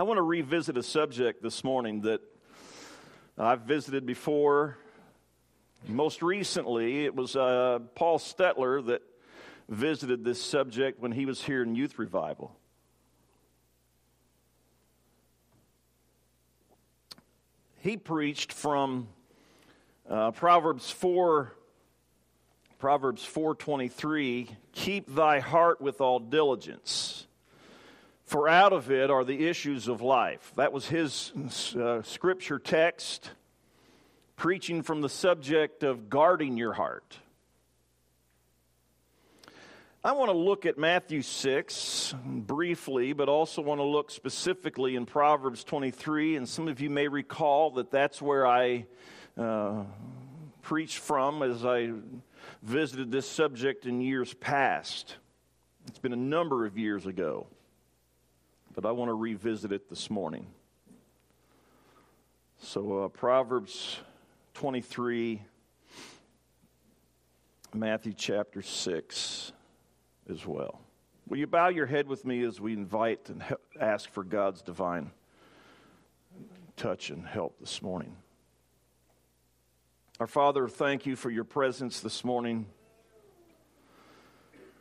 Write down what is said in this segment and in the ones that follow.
I want to revisit a subject this morning that I've visited before. Most recently, it was uh, Paul Stetler that visited this subject when he was here in Youth Revival. He preached from uh, Proverbs 4 Proverbs 4:23 keep thy heart with all diligence for out of it are the issues of life. That was his uh, scripture text, preaching from the subject of guarding your heart. I want to look at Matthew 6 briefly, but also want to look specifically in Proverbs 23. And some of you may recall that that's where I uh, preached from as I visited this subject in years past. It's been a number of years ago but I want to revisit it this morning. So, uh, Proverbs 23, Matthew chapter 6 as well. Will you bow your head with me as we invite and ask for God's divine touch and help this morning? Our Father, thank you for your presence this morning.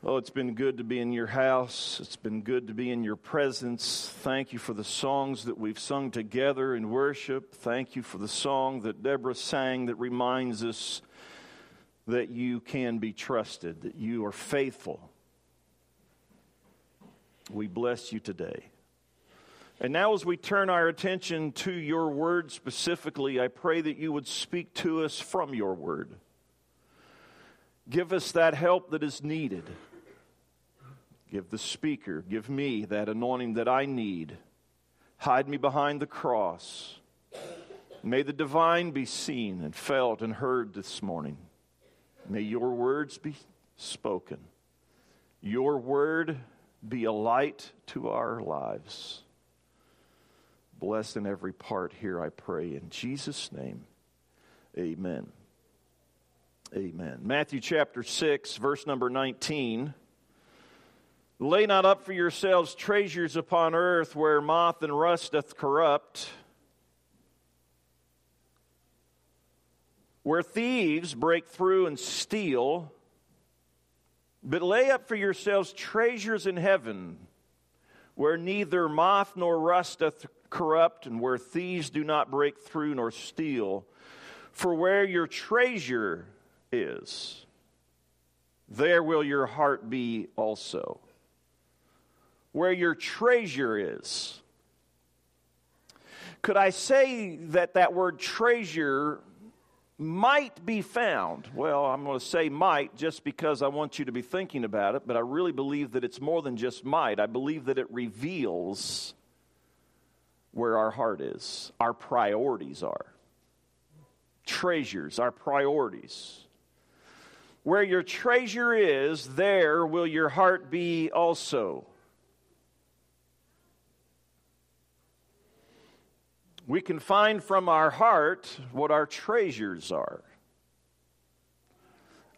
Oh, it's been good to be in your house. It's been good to be in your presence. Thank you for the songs that we've sung together in worship. Thank you for the song that Deborah sang that reminds us that you can be trusted, that you are faithful. We bless you today. And now, as we turn our attention to your word specifically, I pray that you would speak to us from your word. Give us that help that is needed. Give the speaker, give me that anointing that I need. Hide me behind the cross. May the divine be seen and felt and heard this morning. May your words be spoken. Your word be a light to our lives. Bless in every part here, I pray. In Jesus' name, amen. Amen. Matthew chapter 6, verse number 19. Lay not up for yourselves treasures upon earth where moth and rust doth corrupt, where thieves break through and steal, but lay up for yourselves treasures in heaven where neither moth nor rust doth corrupt, and where thieves do not break through nor steal. For where your treasure is, there will your heart be also where your treasure is. Could I say that that word treasure might be found? Well, I'm going to say might just because I want you to be thinking about it, but I really believe that it's more than just might. I believe that it reveals where our heart is, our priorities are. Treasures, our priorities. Where your treasure is, there will your heart be also. we can find from our heart what our treasures are.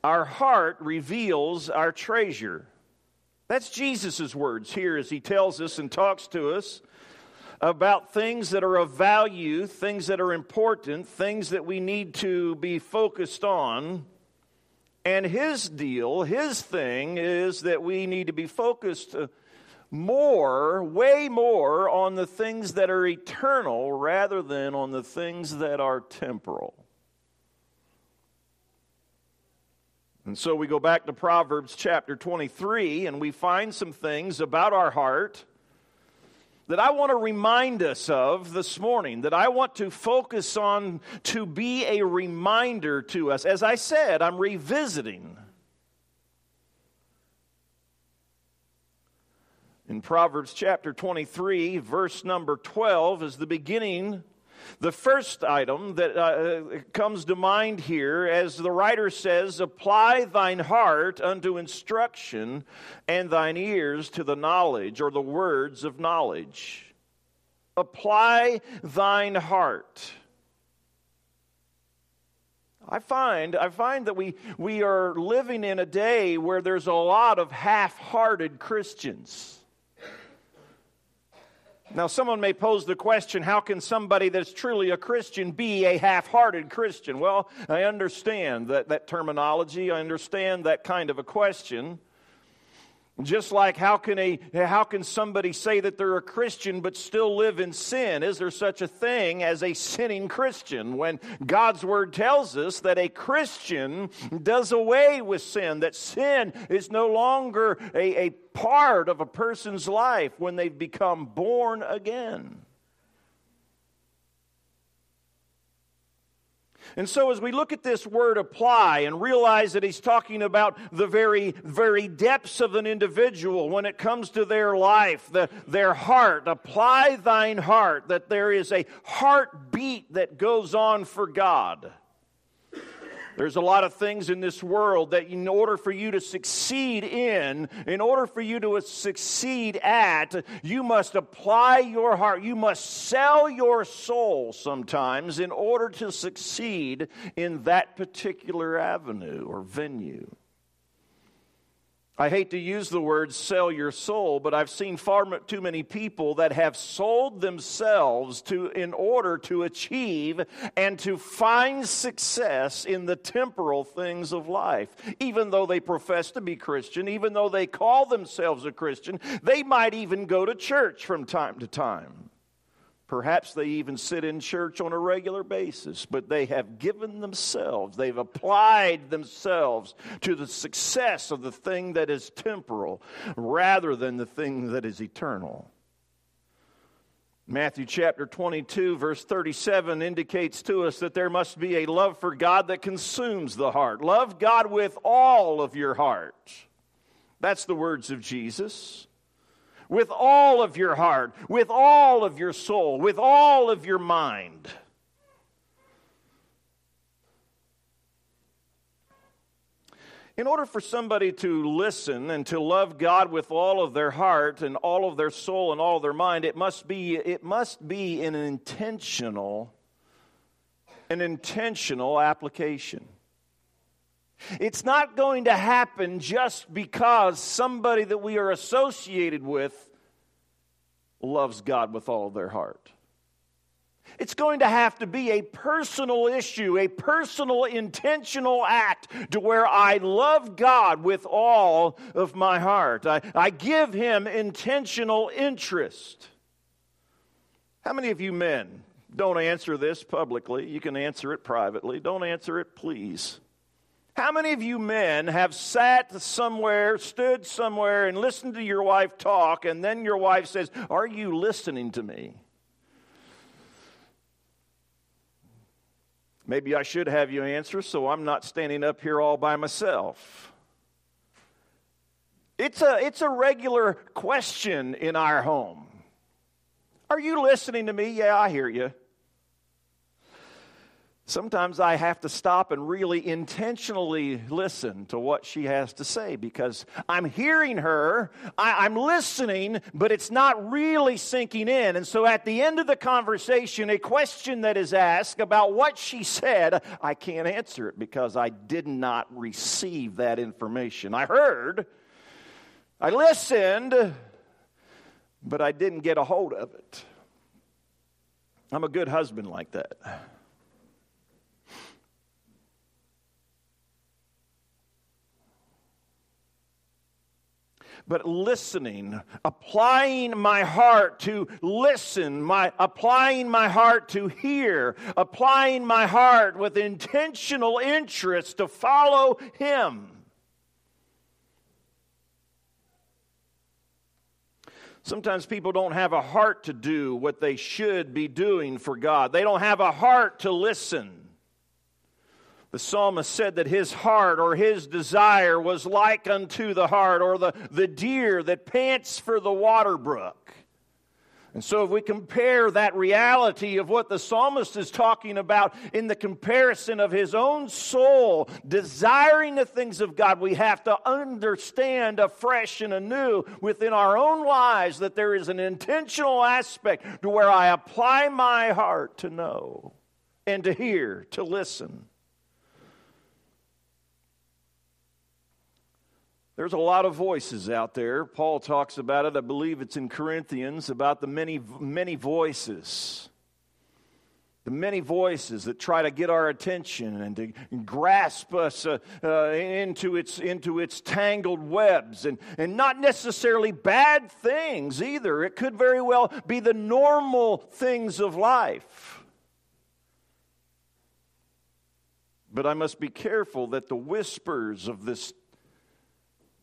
Our heart reveals our treasure. That's Jesus' words here as he tells us and talks to us about things that are of value, things that are important, things that we need to be focused on. And his deal, his thing, is that we need to be focused uh, more, way more, on the things that are eternal rather than on the things that are temporal. And so we go back to Proverbs chapter 23 and we find some things about our heart that I want to remind us of this morning, that I want to focus on to be a reminder to us. As I said, I'm revisiting In Proverbs chapter 23, verse number 12 is the beginning, the first item that uh, comes to mind here, as the writer says, apply thine heart unto instruction and thine ears to the knowledge or the words of knowledge. Apply thine heart. I find, I find that we, we are living in a day where there's a lot of half hearted Christians. Now, someone may pose the question how can somebody that's truly a Christian be a half hearted Christian? Well, I understand that, that terminology, I understand that kind of a question. Just like how can a how can somebody say that they're a Christian but still live in sin? Is there such a thing as a sinning Christian when God's word tells us that a Christian does away with sin, that sin is no longer a, a part of a person's life when they've become born again? And so, as we look at this word apply and realize that he's talking about the very, very depths of an individual when it comes to their life, the, their heart, apply thine heart, that there is a heartbeat that goes on for God. There's a lot of things in this world that, in order for you to succeed in, in order for you to succeed at, you must apply your heart. You must sell your soul sometimes in order to succeed in that particular avenue or venue. I hate to use the word sell your soul, but I've seen far too many people that have sold themselves to in order to achieve and to find success in the temporal things of life. Even though they profess to be Christian, even though they call themselves a Christian, they might even go to church from time to time. Perhaps they even sit in church on a regular basis, but they have given themselves, they've applied themselves to the success of the thing that is temporal rather than the thing that is eternal. Matthew chapter 22, verse 37 indicates to us that there must be a love for God that consumes the heart. Love God with all of your heart. That's the words of Jesus with all of your heart, with all of your soul, with all of your mind. In order for somebody to listen and to love God with all of their heart and all of their soul and all of their mind, it must be, it must be an intentional, an intentional application. It's not going to happen just because somebody that we are associated with loves God with all of their heart. It's going to have to be a personal issue, a personal, intentional act to where I love God with all of my heart. I, I give Him intentional interest. How many of you men don't answer this publicly? You can answer it privately. Don't answer it, please. How many of you men have sat somewhere, stood somewhere, and listened to your wife talk, and then your wife says, Are you listening to me? Maybe I should have you answer so I'm not standing up here all by myself. It's a, it's a regular question in our home. Are you listening to me? Yeah, I hear you. Sometimes I have to stop and really intentionally listen to what she has to say because I'm hearing her, I, am listening, but it's not really sinking in. And so at the end of the conversation, a question that is asked about what she said, I can't answer it because I did not receive that information. I heard, I listened, but I didn't get a hold of it. I'm a good husband like that. But listening, applying my heart to listen, my applying my heart to hear, applying my heart with intentional interest to follow him. Sometimes people don't have a heart to do what they should be doing for God. They don't have a heart to listen. The psalmist said that his heart or his desire was like unto the heart or the, the deer that pants for the water brook. And so, if we compare that reality of what the psalmist is talking about in the comparison of his own soul desiring the things of God, we have to understand afresh and anew within our own lives that there is an intentional aspect to where I apply my heart to know and to hear, to listen. There's a lot of voices out there. Paul talks about it. I believe it's in Corinthians about the many, many voices. The many voices that try to get our attention and to grasp us uh, uh, into, its, into its tangled webs, and, and not necessarily bad things either. It could very well be the normal things of life. But I must be careful that the whispers of this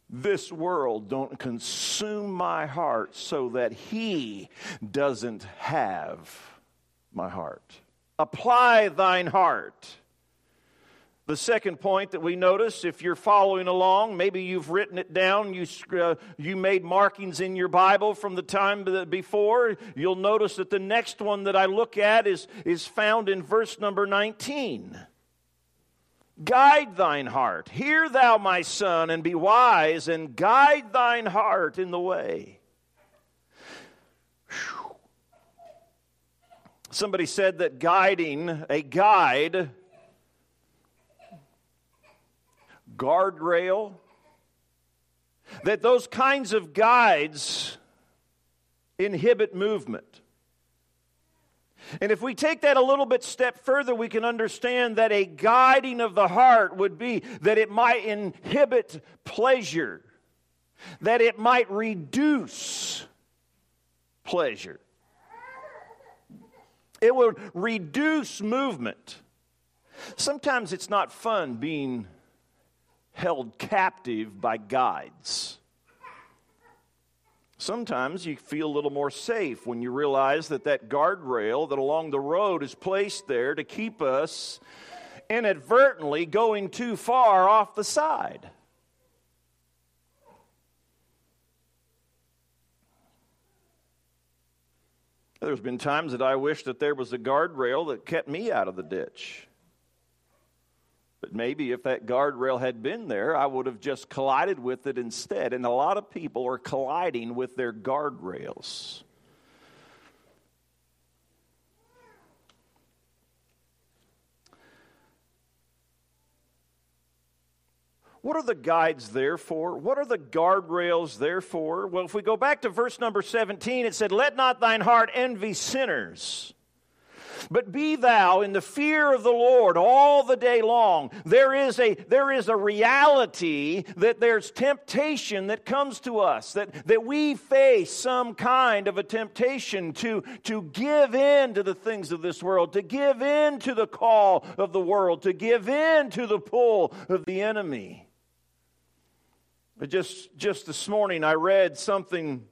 this world don't consume my heart so that he doesn't have my heart. Apply thine heart. The second point that we notice, if you're following along, maybe you've written it down, you, uh, you made markings in your Bible from the time before, you'll notice that the next one that I look at is, is found in verse number 19. Guide thine heart. Hear thou, my son, and be wise, and guide thine heart in the way. Whew. Somebody said that guiding, a guide, guardrail, that those kinds of guides inhibit movement. And if we take that a little bit step further, we can understand that a guiding of the heart would be that it might inhibit pleasure, that it might reduce pleasure. It would reduce movement. Sometimes it's not fun being held captive by guides. Sometimes you feel a little more safe when you realize that that guardrail that along the road is placed there to keep us inadvertently going too far off the side. There's been times that I wish that there was a guardrail that kept me out of the ditch. But maybe if that guardrail had been there, I would have just collided with it instead. And a lot of people are colliding with their guardrails. What are the guides there for? What are the guardrails there for? Well, if we go back to verse number 17, it said, Let not thine heart envy sinners. But be thou in the fear of the Lord all the day long. There is a, there is a reality that there's temptation that comes to us, that, that we face some kind of a temptation to, to give in to the things of this world, to give in to the call of the world, to give in to the pull of the enemy. But just, just this morning, I read something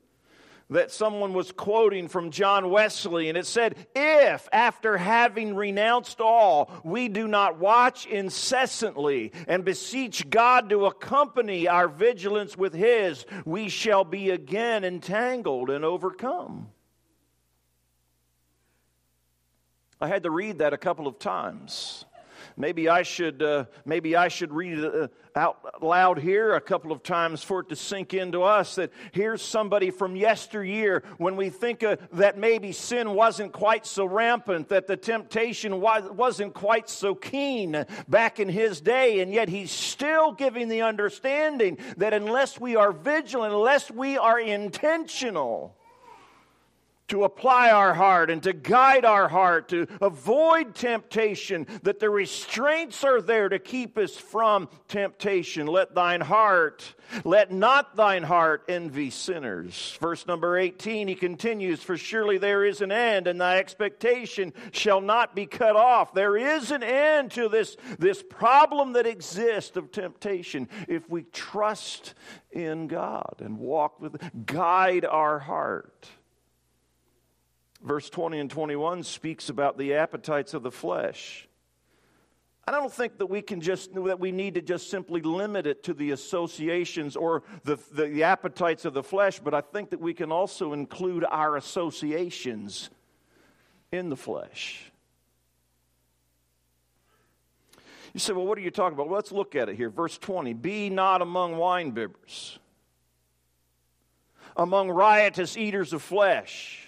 that someone was quoting from John Wesley, and it said, If, after having renounced all, we do not watch incessantly and beseech God to accompany our vigilance with His, we shall be again entangled and overcome. I had to read that a couple of times. Maybe I should, uh, maybe I should read it uh, out loud here a couple of times for it to sink into us that here's somebody from yesteryear when we think uh, that maybe sin wasn't quite so rampant, that the temptation was, wasn't quite so keen back in his day, and yet he's still giving the understanding that unless we are vigilant, unless we are intentional, to apply our heart and to guide our heart, to avoid temptation, that the restraints are there to keep us from temptation. Let thine heart, let not thine heart envy sinners. Verse number 18, he continues, For surely there is an end, and thy expectation shall not be cut off. There is an end to this, this problem that exists of temptation if we trust in God and walk with, guide our heart verse 20 and 21 speaks about the appetites of the flesh. I don't think that we can just that we need to just simply limit it to the associations or the, the, the, appetites of the flesh, but I think that we can also include our associations in the flesh. You say, well, what are you talking about? Well, let's look at it here. Verse 20 Be not among winebibbers, among riotous eaters of flesh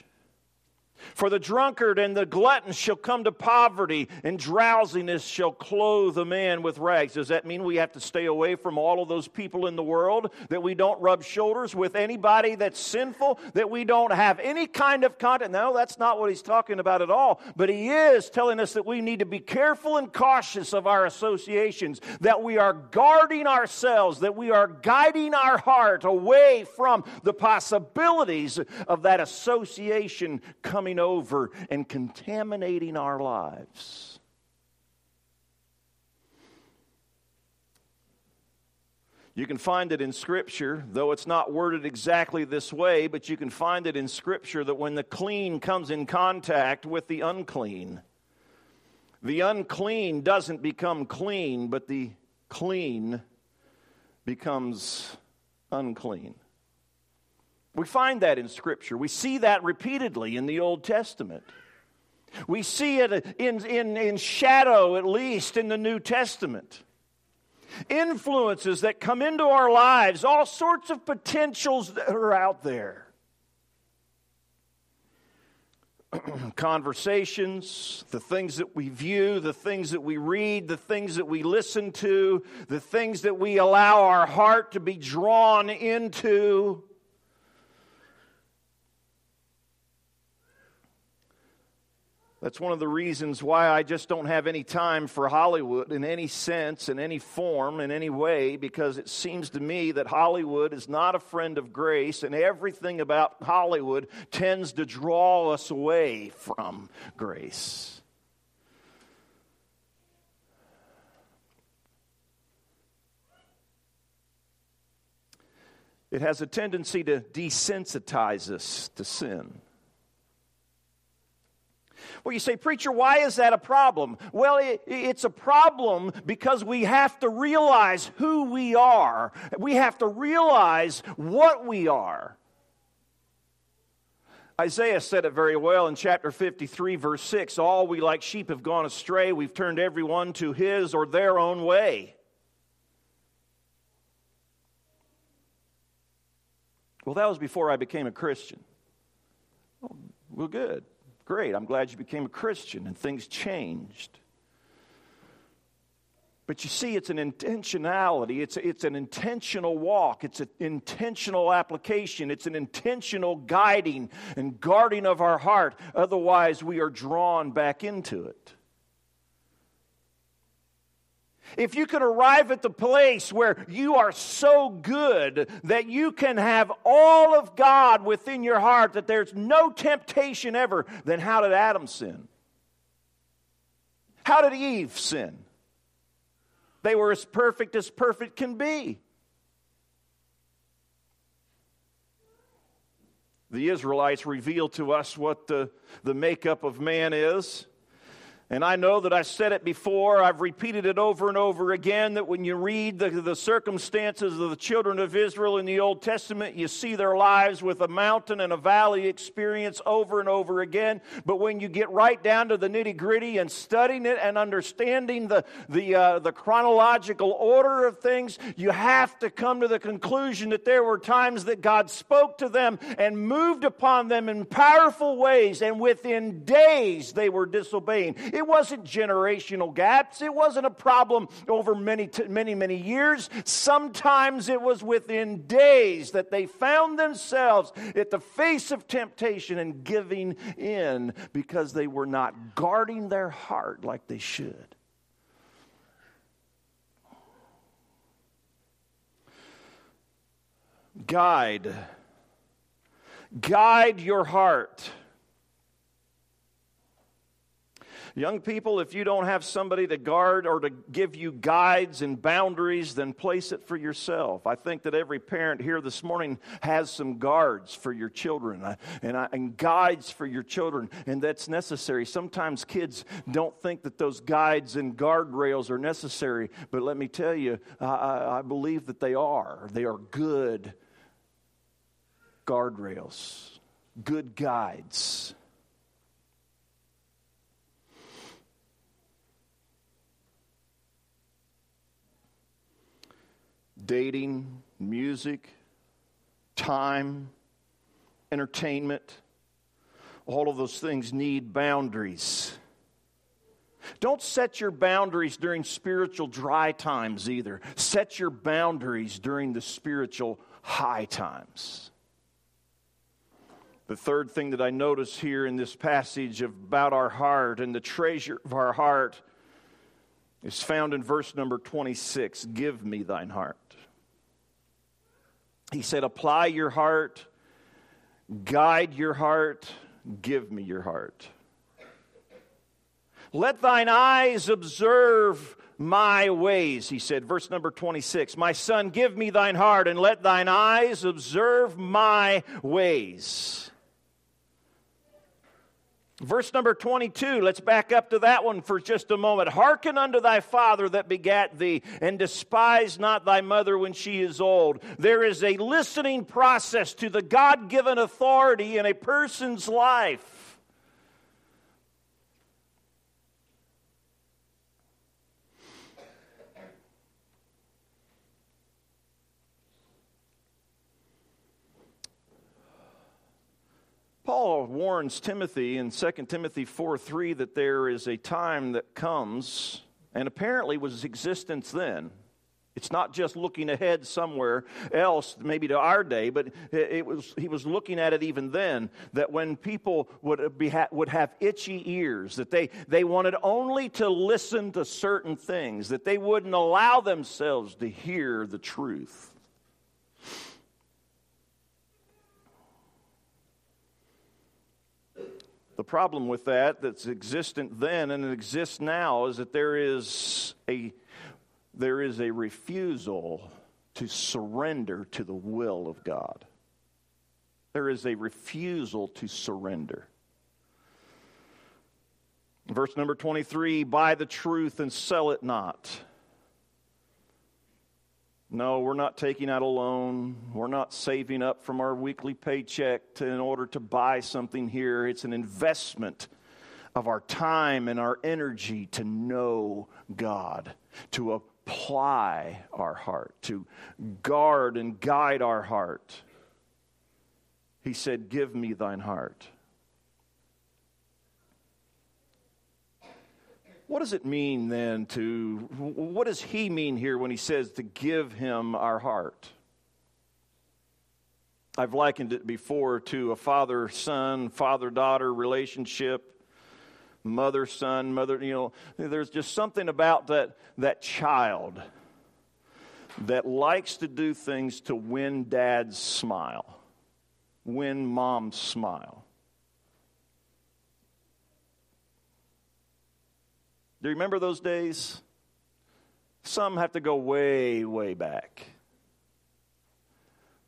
For the drunkard and the glutton shall come to poverty, and drowsiness shall clothe a man with rags. Does that mean we have to stay away from all of those people in the world? That we don't rub shoulders with anybody that's sinful? That we don't have any kind of contact? No, that's not what he's talking about at all. But he is telling us that we need to be careful and cautious of our associations, that we are guarding ourselves, that we are guiding our heart away from the possibilities of that association coming over and contaminating our lives. You can find it in Scripture, though it's not worded exactly this way, but you can find it in Scripture that when the clean comes in contact with the unclean, the unclean doesn't become clean, but the clean becomes unclean. We find that in Scripture. We see that repeatedly in the Old Testament. We see it in, in, in shadow, at least, in the New Testament. Influences that come into our lives, all sorts of potentials that are out there. Conversations, the things that we view, the things that we read, the things that we listen to, the things that we allow our heart to be drawn into. That's one of the reasons why I just don't have any time for Hollywood in any sense, in any form, in any way, because it seems to me that Hollywood is not a friend of grace, and everything about Hollywood tends to draw us away from grace. It has a tendency to desensitize us to sin. Well, you say, Preacher, why is that a problem? Well, it, it's a problem because we have to realize who we are, we have to realize what we are. Isaiah said it very well in chapter 53, verse 6 All we like sheep have gone astray, we've turned everyone to his or their own way. Well, that was before I became a Christian. Well, good. Great, I'm glad you became a Christian and things changed. But you see, it's an intentionality. It's, it's an intentional walk. It's an intentional application. It's an intentional guiding and guarding of our heart. Otherwise, we are drawn back into it. If you could arrive at the place where you are so good that you can have all of God within your heart, that there's no temptation ever, then how did Adam sin? How did Eve sin? They were as perfect as perfect can be. The Israelites reveal to us what the, the makeup of man is. And I know that I said it before, I've repeated it over and over again that when you read the, the circumstances of the children of Israel in the Old Testament, you see their lives with a mountain and a valley experience over and over again. But when you get right down to the nitty gritty and studying it and understanding the, the, uh, the chronological order of things, you have to come to the conclusion that there were times that God spoke to them and moved upon them in powerful ways, and within days they were disobeying. It wasn't generational gaps. It wasn't a problem over many, many, many years. Sometimes it was within days that they found themselves at the face of temptation and giving in because they were not guarding their heart like they should. Guide. Guide your heart. Young people, if you don't have somebody to guard or to give you guides and boundaries, then place it for yourself. I think that every parent here this morning has some guards for your children uh, and, and guides for your children, and that's necessary. Sometimes kids don't think that those guides and guardrails are necessary, but let me tell you, I, I believe that they are. They are good guardrails, good guides. Dating, music, time, entertainment, all of those things need boundaries. Don't set your boundaries during spiritual dry times either. Set your boundaries during the spiritual high times. The third thing that I notice here in this passage about our heart and the treasure of our heart is found in verse number 26 Give me thine heart. He said, Apply your heart, guide your heart, give me your heart. Let thine eyes observe my ways, he said. Verse number 26 My son, give me thine heart, and let thine eyes observe my ways. Verse number 22, let's back up to that one for just a moment. Hearken unto thy father that begat thee, and despise not thy mother when she is old. There is a listening process to the God given authority in a person's life. Paul warns Timothy in 2 Timothy 4 3 that there is a time that comes, and apparently was existence then. It's not just looking ahead somewhere else, maybe to our day, but it was, he was looking at it even then that when people would, be, would have itchy ears, that they, they wanted only to listen to certain things, that they wouldn't allow themselves to hear the truth. The problem with that, that's existent then and it exists now, is that there is a, there is a refusal to surrender to the will of God. There is a refusal to surrender. Verse number 23 buy the truth and sell it not. No, we're not taking out a loan. We're not saving up from our weekly paycheck to, in order to buy something here. It's an investment of our time and our energy to know God, to apply our heart, to guard and guide our heart. He said, Give me thine heart. What does it mean then to, what does he mean here when he says to give him our heart? I've likened it before to a father son, father daughter relationship, mother son, mother, you know, there's just something about that, that child that likes to do things to win dad's smile, win mom's smile. Do you remember those days? Some have to go way, way back.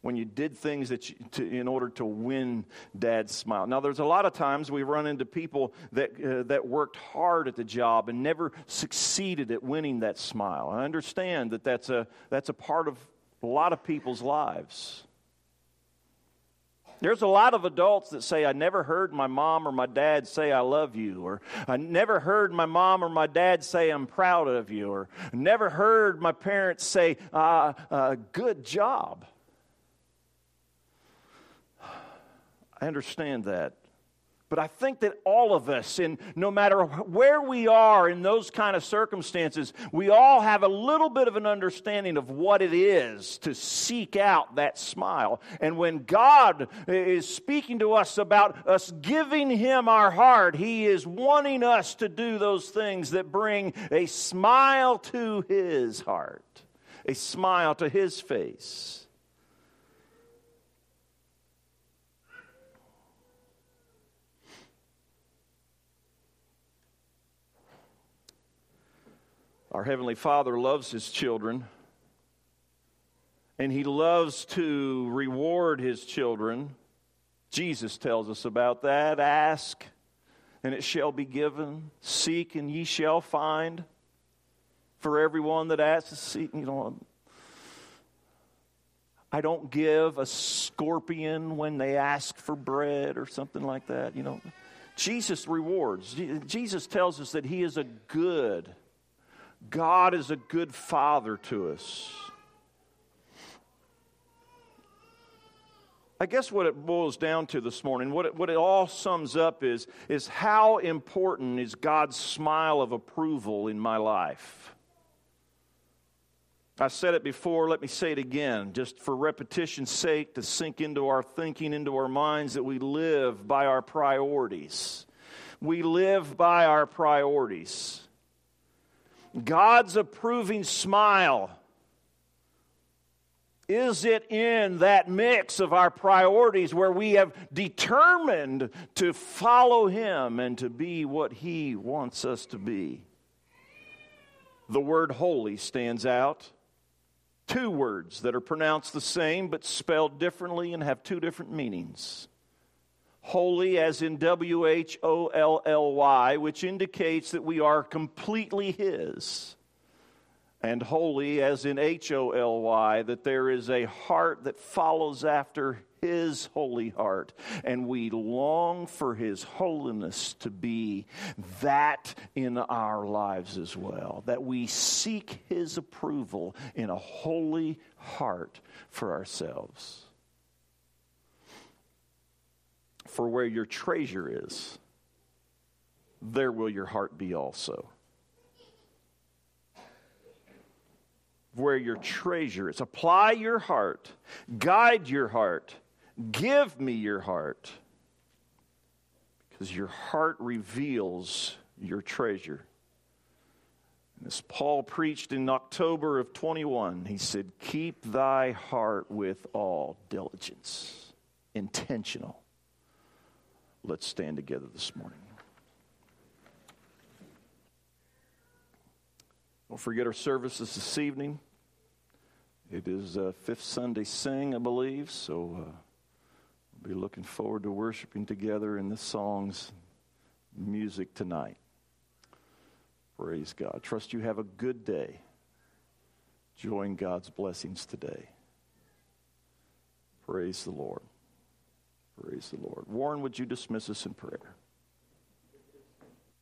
When you did things that you, to, in order to win dad's smile. Now, there's a lot of times we run into people that, uh, that worked hard at the job and never succeeded at winning that smile. I understand that that's a, that's a part of a lot of people's lives. There's a lot of adults that say, I never heard my mom or my dad say, I love you, or I never heard my mom or my dad say, I'm proud of you, or never heard my parents say, uh, uh, good job. I understand that. But I think that all of us, in no matter where we are in those kind of circumstances, we all have a little bit of an understanding of what it is to seek out that smile. And when God is speaking to us about us giving Him our heart, He is wanting us to do those things that bring a smile to His heart, a smile to His face. Our Heavenly Father loves His children, and He loves to reward His children. Jesus tells us about that. Ask, and it shall be given. Seek, and ye shall find. For everyone that asks, seek, you know. I don't give a scorpion when they ask for bread or something like that, you know. Jesus rewards. Jesus tells us that He is a good God is a good father to us. I guess what it boils down to this morning, what it, what it all sums up is, is how important is God's smile of approval in my life? I said it before, let me say it again, just for repetition's sake, to sink into our thinking, into our minds, that we live by our priorities. We live by our priorities. God's approving smile is it in that mix of our priorities where we have determined to follow Him and to be what He wants us to be? The word holy stands out. Two words that are pronounced the same but spelled differently and have two different meanings. Holy, as in W H O L L Y, which indicates that we are completely His and holy, as in H O L Y, that there is a heart that follows after His holy heart. And we long for His holiness to be that in our lives as well, that we seek His approval in a holy heart for ourselves. For where your treasure is, there will your heart be also. where your treasure is. Apply your heart, guide your heart, give me your heart, because your heart reveals your treasure. As Paul preached in October of 21, he said, Keep thy heart with all diligence, intentional. Let's stand together this morning. Don't forget our services this evening. It is uh, Fifth Sunday Sing, I believe, so uh, we'll be looking forward to worshiping together in the song's music tonight. Praise God. Trust you have a good day. Enjoying God's blessings today. Praise the Lord. Praise the Lord. Warren, would you dismiss us in prayer?